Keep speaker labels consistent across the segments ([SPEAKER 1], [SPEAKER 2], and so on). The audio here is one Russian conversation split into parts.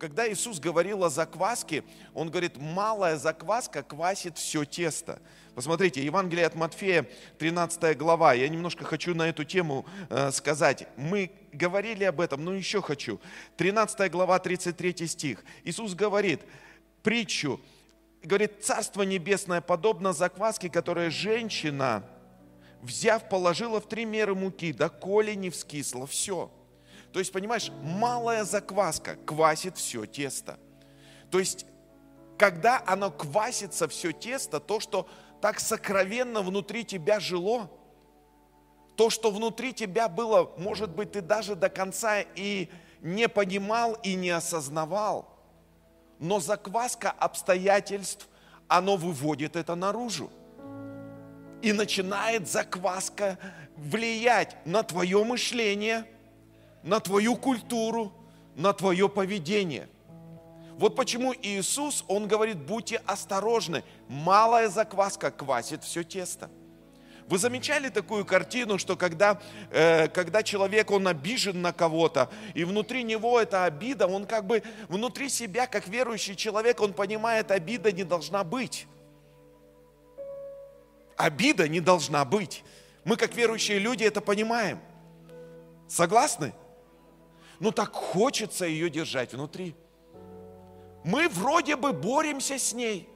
[SPEAKER 1] Когда Иисус говорил о закваске, Он говорит, малая закваска квасит все тесто. Посмотрите, Евангелие от Матфея, 13 глава. Я немножко хочу на эту тему э, сказать. Мы говорили об этом, но еще хочу. 13 глава, 33 стих. Иисус говорит притчу, говорит, Царство Небесное подобно закваске, которая женщина, взяв, положила в три меры муки, да коли не вскисло все. То есть, понимаешь, малая закваска квасит все тесто. То есть, когда оно квасится все тесто, то, что так сокровенно внутри тебя жило, то, что внутри тебя было, может быть, ты даже до конца и не понимал, и не осознавал. Но закваска обстоятельств, оно выводит это наружу. И начинает закваска влиять на твое мышление – на твою культуру, на твое поведение. Вот почему Иисус, Он говорит, будьте осторожны, малая закваска квасит все тесто. Вы замечали такую картину, что когда, э, когда человек, он обижен на кого-то, и внутри него эта обида, он как бы внутри себя, как верующий человек, он понимает, обида не должна быть. Обида не должна быть. Мы, как верующие люди, это понимаем. Согласны? но так хочется ее держать внутри. Мы вроде бы боремся с ней.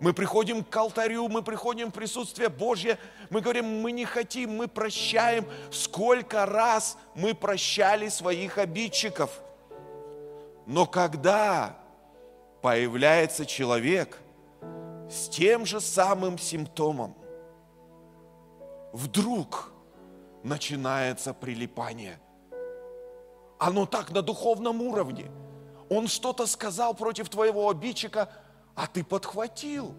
[SPEAKER 1] Мы приходим к алтарю, мы приходим в присутствие Божье, мы говорим, мы не хотим, мы прощаем. Сколько раз мы прощали своих обидчиков. Но когда появляется человек с тем же самым симптомом, вдруг начинается прилипание – оно так на духовном уровне. Он что-то сказал против твоего обидчика, а ты подхватил.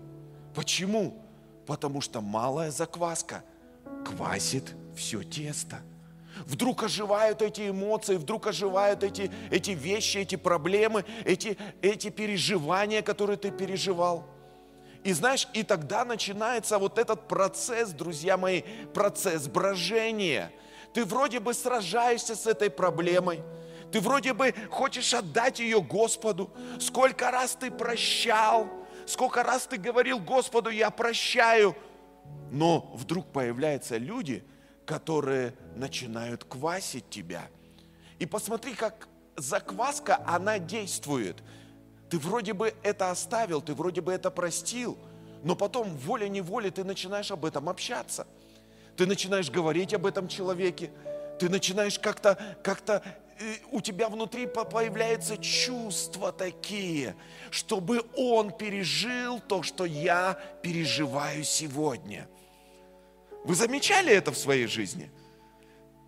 [SPEAKER 1] Почему? Потому что малая закваска квасит все тесто. Вдруг оживают эти эмоции, вдруг оживают эти, эти вещи, эти проблемы, эти, эти переживания, которые ты переживал. И знаешь, и тогда начинается вот этот процесс, друзья мои, процесс брожения – ты вроде бы сражаешься с этой проблемой. Ты вроде бы хочешь отдать ее Господу. Сколько раз ты прощал, сколько раз ты говорил Господу, я прощаю. Но вдруг появляются люди, которые начинают квасить тебя. И посмотри, как закваска, она действует. Ты вроде бы это оставил, ты вроде бы это простил, но потом волей-неволей ты начинаешь об этом общаться – ты начинаешь говорить об этом человеке, ты начинаешь как-то, э, у тебя внутри появляются чувства такие, чтобы он пережил то, что я переживаю сегодня. Вы замечали это в своей жизни?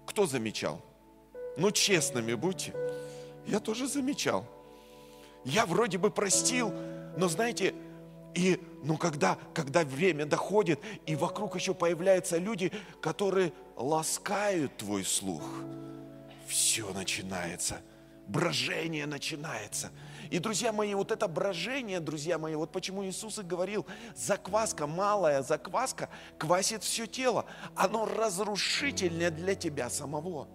[SPEAKER 1] Кто замечал? Ну, честными будьте. Я тоже замечал. Я вроде бы простил, но знаете, и ну, когда, когда время доходит, и вокруг еще появляются люди, которые ласкают твой слух, все начинается, брожение начинается. И, друзья мои, вот это брожение, друзья мои, вот почему Иисус и говорил, закваска, малая закваска квасит все тело. Оно разрушительное для тебя самого.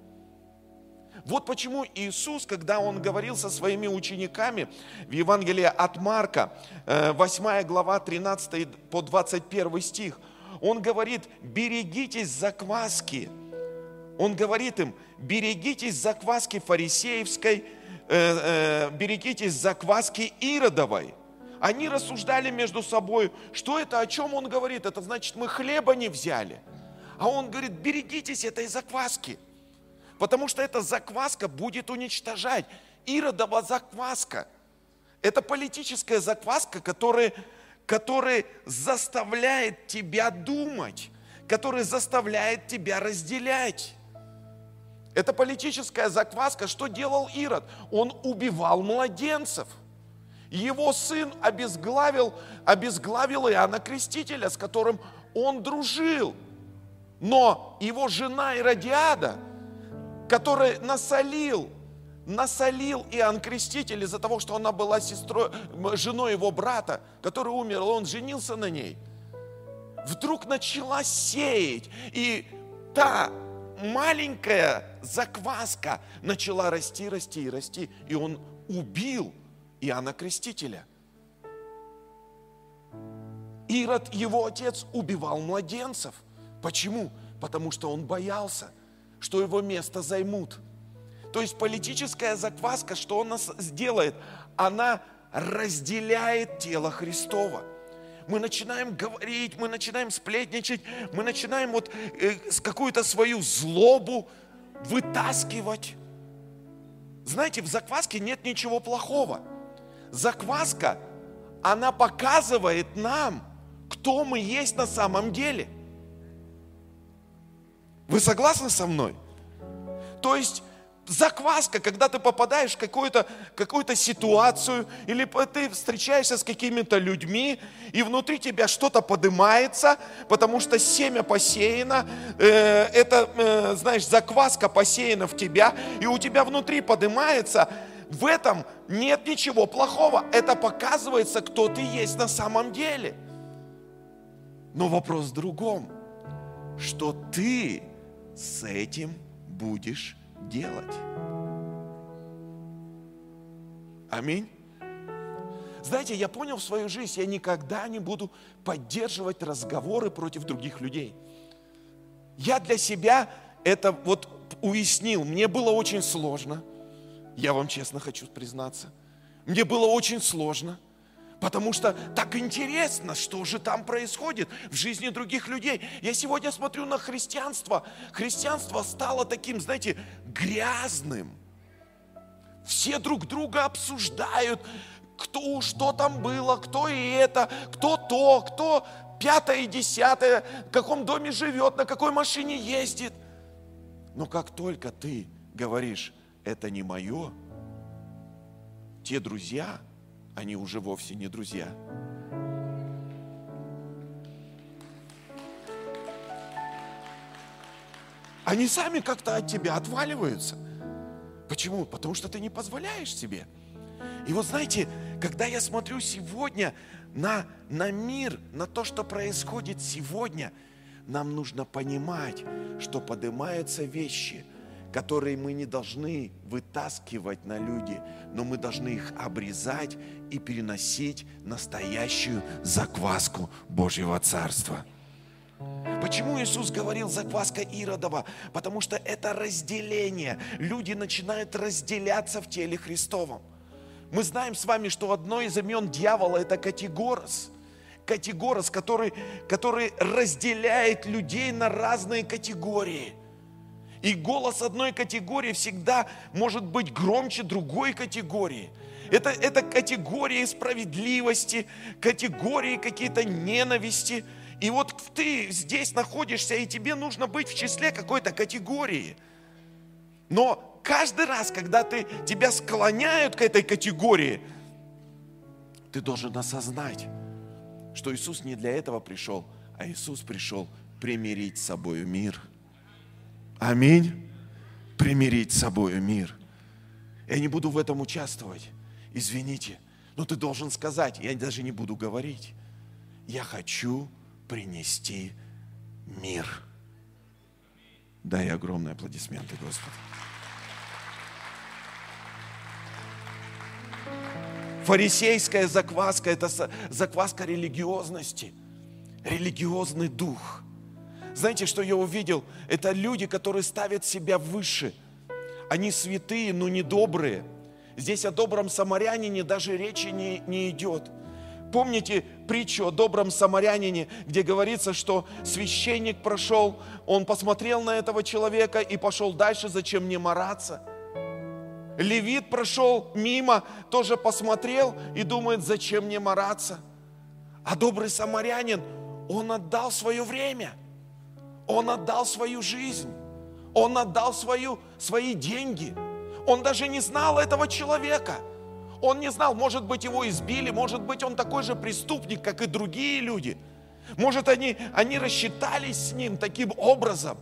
[SPEAKER 1] Вот почему Иисус, когда Он говорил со своими учениками в Евангелии от Марка, 8 э, глава, 13 по 21 стих, Он говорит, берегитесь закваски. Он говорит им, берегитесь закваски фарисеевской, э, э, берегитесь закваски иродовой. Они рассуждали между собой, что это, о чем он говорит. Это значит, мы хлеба не взяли. А он говорит, берегитесь этой закваски. Потому что эта закваска будет уничтожать. Иродова закваска. Это политическая закваска, которая, которая заставляет тебя думать, которая заставляет тебя разделять. Это политическая закваска. Что делал Ирод? Он убивал младенцев. Его сын обезглавил, обезглавил Иоанна Крестителя, с которым он дружил. Но его жена Иродиада – который насолил, насолил Иоанн Креститель из-за того, что она была сестрой, женой его брата, который умер, он женился на ней. вдруг начала сеять. И та маленькая закваска начала расти, расти и расти. И он убил Иоанна Крестителя. Ирод, его отец, убивал младенцев. Почему? Потому что он боялся, что его место займут. То есть политическая закваска, что она сделает? Она разделяет тело Христова. Мы начинаем говорить, мы начинаем сплетничать, мы начинаем вот э, какую-то свою злобу вытаскивать. Знаете, в закваске нет ничего плохого. Закваска, она показывает нам, кто мы есть на самом деле. Вы согласны со мной? То есть закваска, когда ты попадаешь в какую-то какую ситуацию, или ты встречаешься с какими-то людьми, и внутри тебя что-то поднимается, потому что семя посеяно, э, это, э, знаешь, закваска посеяна в тебя, и у тебя внутри поднимается, в этом нет ничего плохого. Это показывается, кто ты есть на самом деле. Но вопрос в другом. Что ты с этим будешь делать. Аминь. Знаете, я понял в свою жизнь, я никогда не буду поддерживать разговоры против других людей. Я для себя это вот уяснил. Мне было очень сложно. Я вам честно хочу признаться. Мне было очень сложно. Потому что так интересно, что же там происходит в жизни других людей. Я сегодня смотрю на христианство. Христианство стало таким, знаете, грязным. Все друг друга обсуждают, кто, что там было, кто и это, кто то, кто пятое и десятое, в каком доме живет, на какой машине ездит. Но как только ты говоришь, это не мое, те друзья – они уже вовсе не друзья. Они сами как-то от тебя отваливаются. Почему? Потому что ты не позволяешь себе. И вот знаете, когда я смотрю сегодня на, на мир, на то, что происходит сегодня, нам нужно понимать, что поднимаются вещи – которые мы не должны вытаскивать на люди, но мы должны их обрезать и переносить настоящую закваску Божьего Царства. Почему Иисус говорил закваска Иродова? Потому что это разделение. Люди начинают разделяться в теле Христовом. Мы знаем с вами, что одно из имен дьявола – это категорос. Категорос, который, который разделяет людей на разные категории – и голос одной категории всегда может быть громче другой категории. Это, это категории справедливости, категории какие-то ненависти. И вот ты здесь находишься, и тебе нужно быть в числе какой-то категории. Но каждый раз, когда ты, тебя склоняют к этой категории, ты должен осознать, что Иисус не для этого пришел, а Иисус пришел примирить с собой мир – Аминь. Примирить с собой мир. Я не буду в этом участвовать. Извините. Но ты должен сказать, я даже не буду говорить. Я хочу принести мир. Дай огромные аплодисменты, Господи. Фарисейская закваска – это закваска религиозности, религиозный дух – знаете, что я увидел? Это люди, которые ставят себя выше. Они святые, но не добрые. Здесь о добром самарянине даже речи не, не идет. Помните притчу о добром самарянине, где говорится, что священник прошел, он посмотрел на этого человека и пошел дальше, зачем мне мараться? Левит прошел мимо, тоже посмотрел и думает, зачем мне мараться? А добрый самарянин, он отдал свое время – он отдал свою жизнь. Он отдал свою, свои деньги. Он даже не знал этого человека. Он не знал, может быть, его избили, может быть, он такой же преступник, как и другие люди. Может, они, они рассчитались с ним таким образом.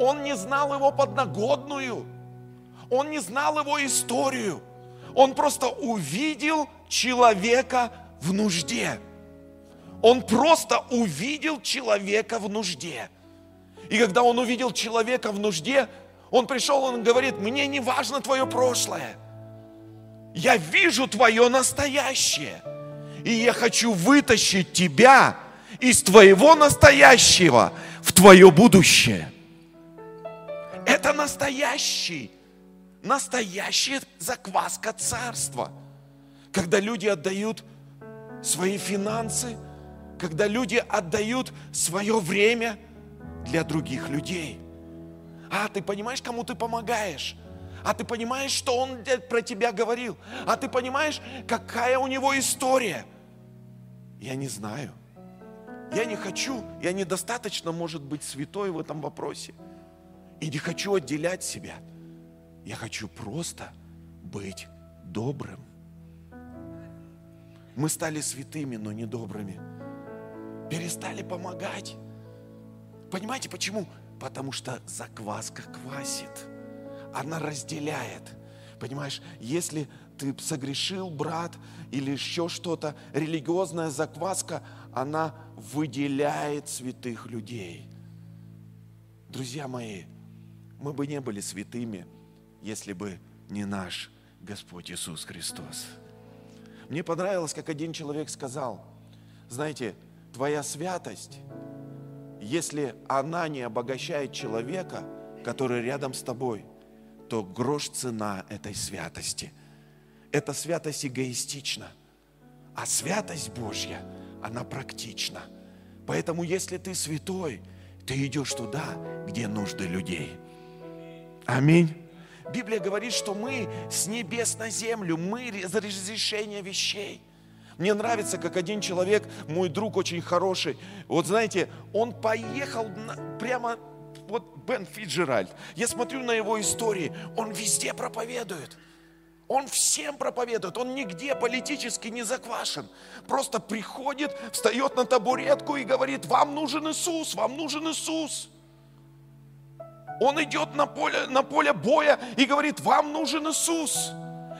[SPEAKER 1] Он не знал его подноготную. Он не знал его историю. Он просто увидел человека в нужде. Он просто увидел человека в нужде. И когда он увидел человека в нужде, он пришел, он говорит, мне не важно твое прошлое. Я вижу твое настоящее. И я хочу вытащить тебя из твоего настоящего в твое будущее. Это настоящий, настоящая закваска царства. Когда люди отдают свои финансы, когда люди отдают свое время для других людей. А ты понимаешь, кому ты помогаешь? А ты понимаешь, что он про тебя говорил? А ты понимаешь, какая у него история? Я не знаю. Я не хочу, я недостаточно, может быть, святой в этом вопросе. И не хочу отделять себя. Я хочу просто быть добрым. Мы стали святыми, но не добрыми. Перестали помогать. Понимаете почему? Потому что закваска квасит. Она разделяет. Понимаешь, если ты согрешил, брат, или еще что-то, религиозная закваска, она выделяет святых людей. Друзья мои, мы бы не были святыми, если бы не наш Господь Иисус Христос. Мне понравилось, как один человек сказал, знаете, твоя святость, если она не обогащает человека, который рядом с тобой, то грош цена этой святости. Эта святость эгоистична, а святость Божья, она практична. Поэтому, если ты святой, ты идешь туда, где нужды людей. Аминь. Библия говорит, что мы с небес на землю, мы за разрешение вещей. Мне нравится, как один человек, мой друг очень хороший, вот знаете, он поехал на, прямо, вот Бен Фиджеральд, я смотрю на его истории, он везде проповедует. Он всем проповедует, он нигде политически не заквашен. Просто приходит, встает на табуретку и говорит, вам нужен Иисус, вам нужен Иисус. Он идет на поле, на поле боя и говорит, вам нужен Иисус.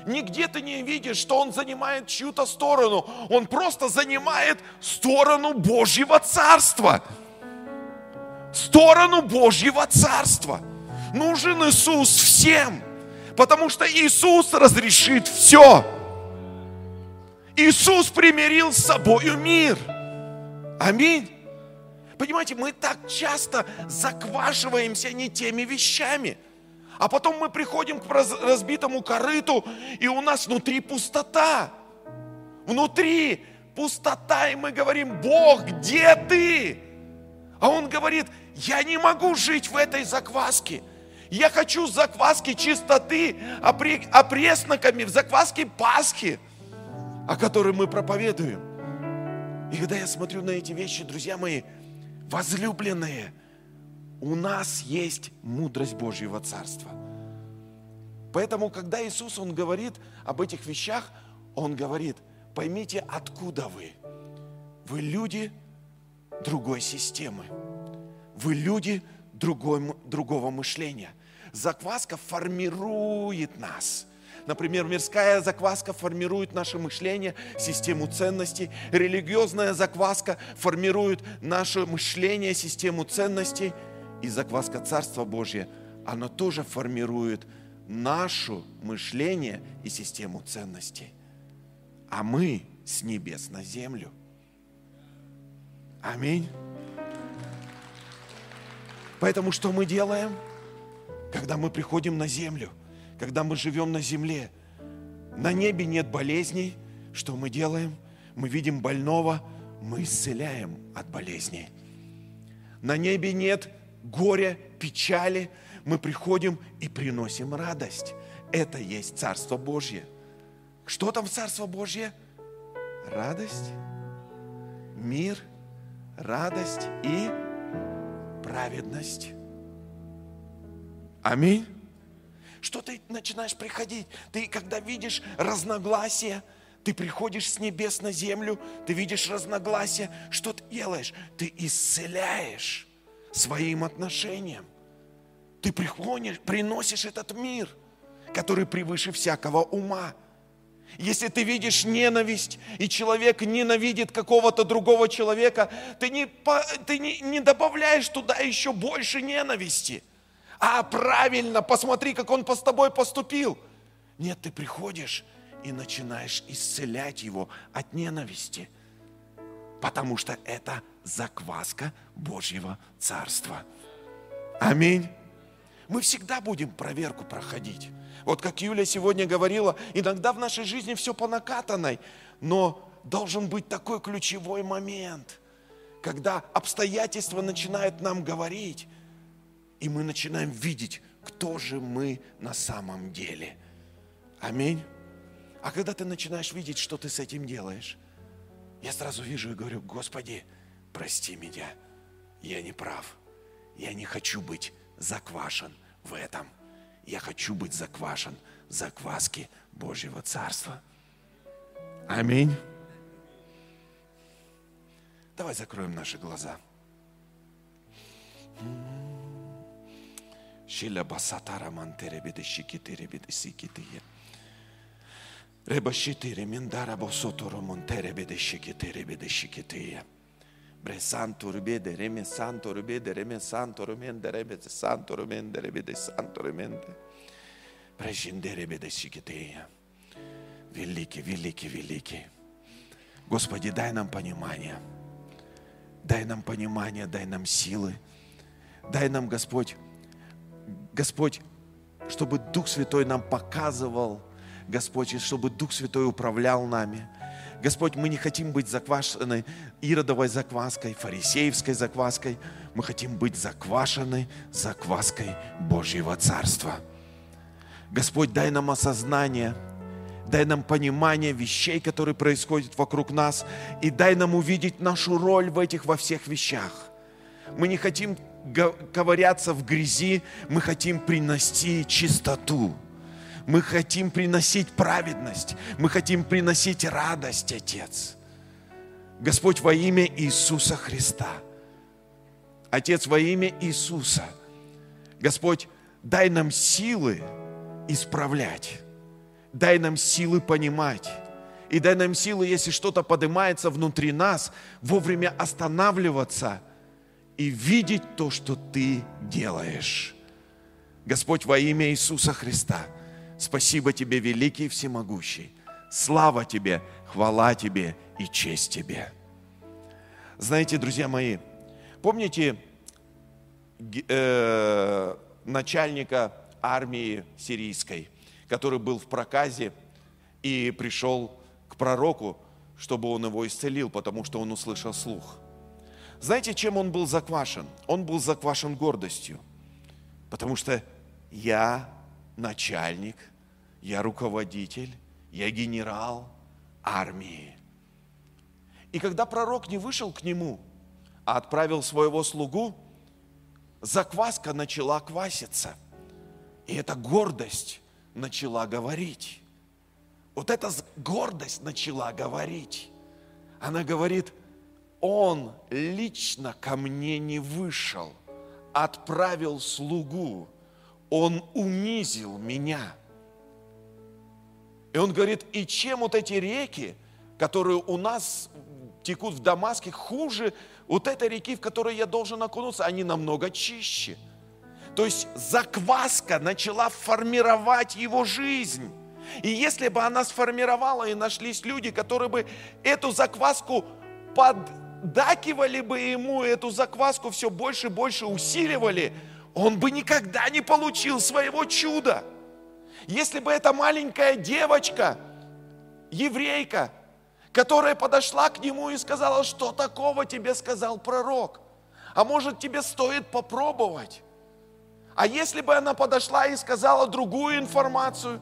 [SPEAKER 1] Нигде ты не видишь, что он занимает чью-то сторону. Он просто занимает сторону Божьего Царства. Сторону Божьего Царства. Нужен Иисус всем. Потому что Иисус разрешит все. Иисус примирил с собою мир. Аминь. Понимаете, мы так часто заквашиваемся не теми вещами. А потом мы приходим к разбитому корыту, и у нас внутри пустота. Внутри пустота, и мы говорим, Бог, где ты? А Он говорит, я не могу жить в этой закваске. Я хочу закваски чистоты, опресноками, в закваске Пасхи, о которой мы проповедуем. И когда я смотрю на эти вещи, друзья мои, возлюбленные, у нас есть мудрость Божьего Царства. Поэтому, когда Иисус, Он говорит об этих вещах, Он говорит, поймите, откуда вы. Вы люди другой системы. Вы люди другой, другого мышления – закваска формирует нас. Например, мирская закваска формирует наше мышление, систему ценностей. Религиозная закваска формирует наше мышление, систему ценностей. И закваска Царства Божье, она тоже формирует наше мышление и систему ценностей. А мы с небес на землю. Аминь. Поэтому что мы делаем? когда мы приходим на землю, когда мы живем на земле. На небе нет болезней. Что мы делаем? Мы видим больного, мы исцеляем от болезней. На небе нет горя, печали. Мы приходим и приносим радость. Это есть Царство Божье. Что там в Царство Божье? Радость, мир, радость и праведность. Аминь. Что ты начинаешь приходить? Ты, когда видишь разногласия, ты приходишь с небес на землю, ты видишь разногласия, что ты делаешь? Ты исцеляешь своим отношением. Ты приходишь, приносишь этот мир, который превыше всякого ума. Если ты видишь ненависть, и человек ненавидит какого-то другого человека, ты не, ты не, не добавляешь туда еще больше ненависти. А правильно, посмотри, как он с тобой поступил. Нет, ты приходишь и начинаешь исцелять его от ненависти. Потому что это закваска Божьего Царства. Аминь. Мы всегда будем проверку проходить. Вот как Юля сегодня говорила, иногда в нашей жизни все по накатанной, но должен быть такой ключевой момент, когда обстоятельства начинают нам говорить, и мы начинаем видеть, кто же мы на самом деле. Аминь. А когда ты начинаешь видеть, что ты с этим делаешь, я сразу вижу и говорю, Господи, прости меня, я не прав, я не хочу быть заквашен в этом – я хочу быть заквашен в закваске Божьего Царства. Аминь. Давай закроем наши глаза. Шиля басатара мантере бедещики тире бедесики тие. Ребашити ремендара босоторо монтере бедещики тие. Bre santo rubede, reme santo rubede, reme santo rumende, reme santo rumende, reme santo rumende. Прежиндере бедесикитея. Великий, великий, великий. Господи, дай нам понимание. Дай нам понимание, дай нам силы. Дай нам, Господь, Господь, чтобы Дух Святой нам показывал, Господь, и чтобы Дух Святой управлял нами – Господь, мы не хотим быть заквашенной иродовой закваской, фарисеевской закваской. Мы хотим быть заквашенной закваской Божьего Царства. Господь, дай нам осознание, дай нам понимание вещей, которые происходят вокруг нас, и дай нам увидеть нашу роль в этих во всех вещах. Мы не хотим ковыряться в грязи, мы хотим принести чистоту. Мы хотим приносить праведность. Мы хотим приносить радость, Отец. Господь, во имя Иисуса Христа. Отец, во имя Иисуса. Господь, дай нам силы исправлять. Дай нам силы понимать. И дай нам силы, если что-то поднимается внутри нас, вовремя останавливаться и видеть то, что Ты делаешь. Господь, во имя Иисуса Христа – Спасибо Тебе, великий всемогущий. Слава Тебе, хвала Тебе и честь Тебе. Знаете, друзья мои, помните э, начальника армии сирийской, который был в проказе и пришел к пророку, чтобы он его исцелил, потому что он услышал слух. Знаете, чем он был заквашен? Он был заквашен гордостью, потому что я начальник – я руководитель, я генерал армии. И когда пророк не вышел к нему, а отправил своего слугу, закваска начала кваситься. И эта гордость начала говорить. Вот эта гордость начала говорить. Она говорит, он лично ко мне не вышел, отправил слугу, он унизил меня – и он говорит, и чем вот эти реки, которые у нас текут в Дамаске, хуже вот этой реки, в которой я должен окунуться, они намного чище. То есть закваска начала формировать его жизнь. И если бы она сформировала, и нашлись люди, которые бы эту закваску поддакивали бы ему, эту закваску все больше и больше усиливали, он бы никогда не получил своего чуда. Если бы эта маленькая девочка, еврейка, которая подошла к нему и сказала, что такого тебе сказал пророк, а может тебе стоит попробовать. А если бы она подошла и сказала другую информацию,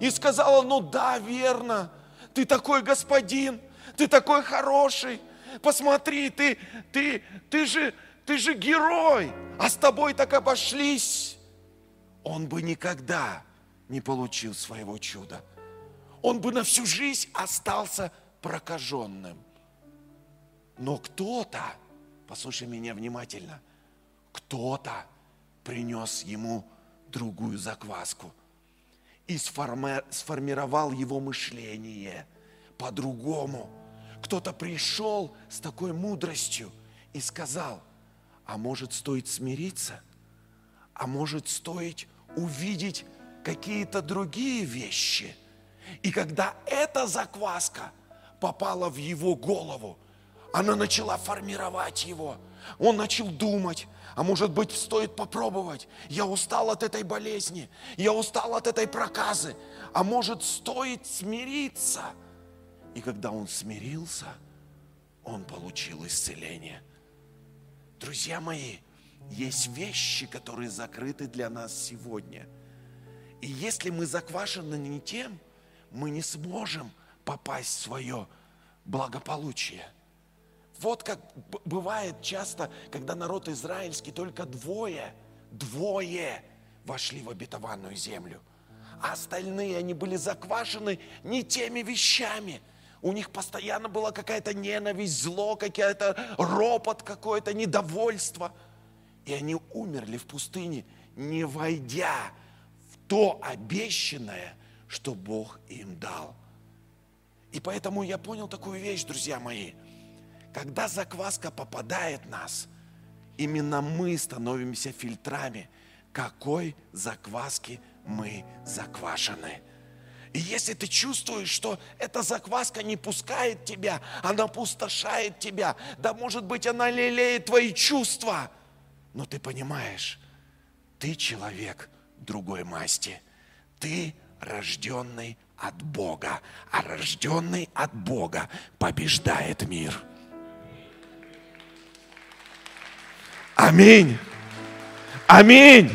[SPEAKER 1] и сказала, ну да, верно, ты такой господин, ты такой хороший, посмотри, ты, ты, ты же, ты же герой, а с тобой так обошлись, он бы никогда не получил своего чуда. Он бы на всю жизнь остался прокаженным. Но кто-то, послушай меня внимательно, кто-то принес ему другую закваску. и сформировал его мышление по-другому. Кто-то пришел с такой мудростью и сказал, а может стоит смириться, а может стоит увидеть какие-то другие вещи. И когда эта закваска попала в его голову, она начала формировать его. Он начал думать, а может быть, стоит попробовать. Я устал от этой болезни, я устал от этой проказы. А может, стоит смириться. И когда он смирился, он получил исцеление. Друзья мои, есть вещи, которые закрыты для нас сегодня. И если мы заквашены не тем, мы не сможем попасть в свое благополучие. Вот как бывает часто, когда народ израильский только двое, двое вошли в обетованную землю. А остальные, они были заквашены не теми вещами. У них постоянно была какая-то ненависть, зло, какая-то ропот какое-то, недовольство. И они умерли в пустыне, не войдя то обещанное, что Бог им дал. И поэтому я понял такую вещь, друзья мои. Когда закваска попадает в нас, именно мы становимся фильтрами, какой закваски мы заквашены. И если ты чувствуешь, что эта закваска не пускает тебя, она пустошает тебя, да может быть она лелеет твои чувства, но ты понимаешь, ты человек другой масти, ты рожденный от Бога, а рожденный от Бога побеждает мир. Аминь. Аминь.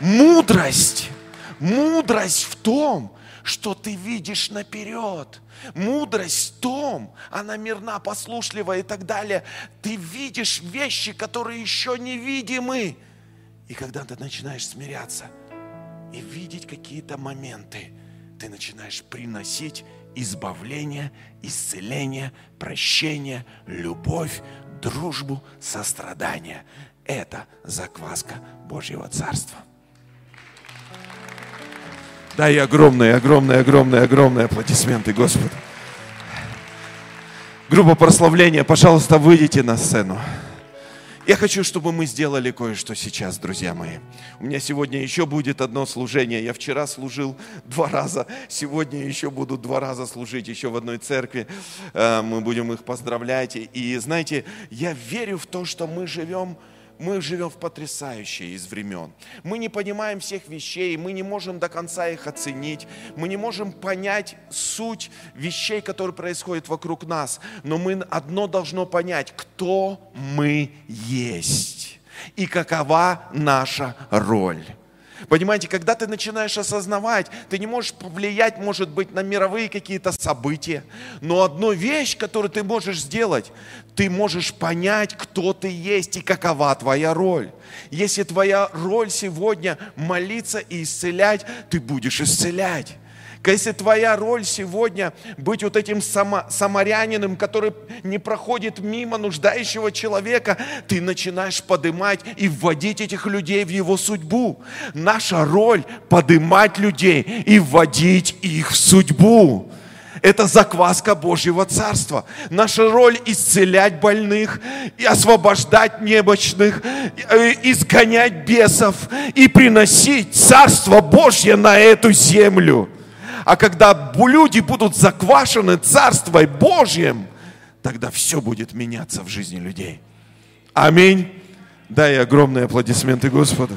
[SPEAKER 1] Мудрость. Мудрость в том, что ты видишь наперед. Мудрость в том, она мирна, послушлива и так далее. Ты видишь вещи, которые еще невидимы. И когда ты начинаешь смиряться и видеть какие-то моменты, ты начинаешь приносить избавление, исцеление, прощение, любовь, дружбу, сострадание. Это закваска Божьего Царства. Дай огромные, огромные, огромные, огромные аплодисменты Господу. Группа прославления, пожалуйста, выйдите на сцену. Я хочу, чтобы мы сделали кое-что сейчас, друзья мои. У меня сегодня еще будет одно служение. Я вчера служил два раза, сегодня еще буду два раза служить еще в одной церкви. Э, мы будем их поздравлять. И знаете, я верю в то, что мы живем мы живем в потрясающее из времен. Мы не понимаем всех вещей, мы не можем до конца их оценить, мы не можем понять суть вещей, которые происходят вокруг нас. Но мы одно должно понять, кто мы есть и какова наша роль. Понимаете, когда ты начинаешь осознавать, ты не можешь повлиять, может быть, на мировые какие-то события, но одну вещь, которую ты можешь сделать, ты можешь понять, кто ты есть и какова твоя роль. Если твоя роль сегодня молиться и исцелять, ты будешь исцелять. Если твоя роль сегодня быть вот этим само, самарянином, который не проходит мимо нуждающего человека, ты начинаешь подымать и вводить этих людей в его судьбу. Наша роль подымать людей и вводить их в судьбу. Это закваска Божьего Царства. Наша роль исцелять больных, и освобождать немощных, э, изгонять бесов и приносить Царство Божье на эту землю. А когда люди будут заквашены Царством Божьим, тогда все будет меняться в жизни людей. Аминь. Дай огромные аплодисменты Господу.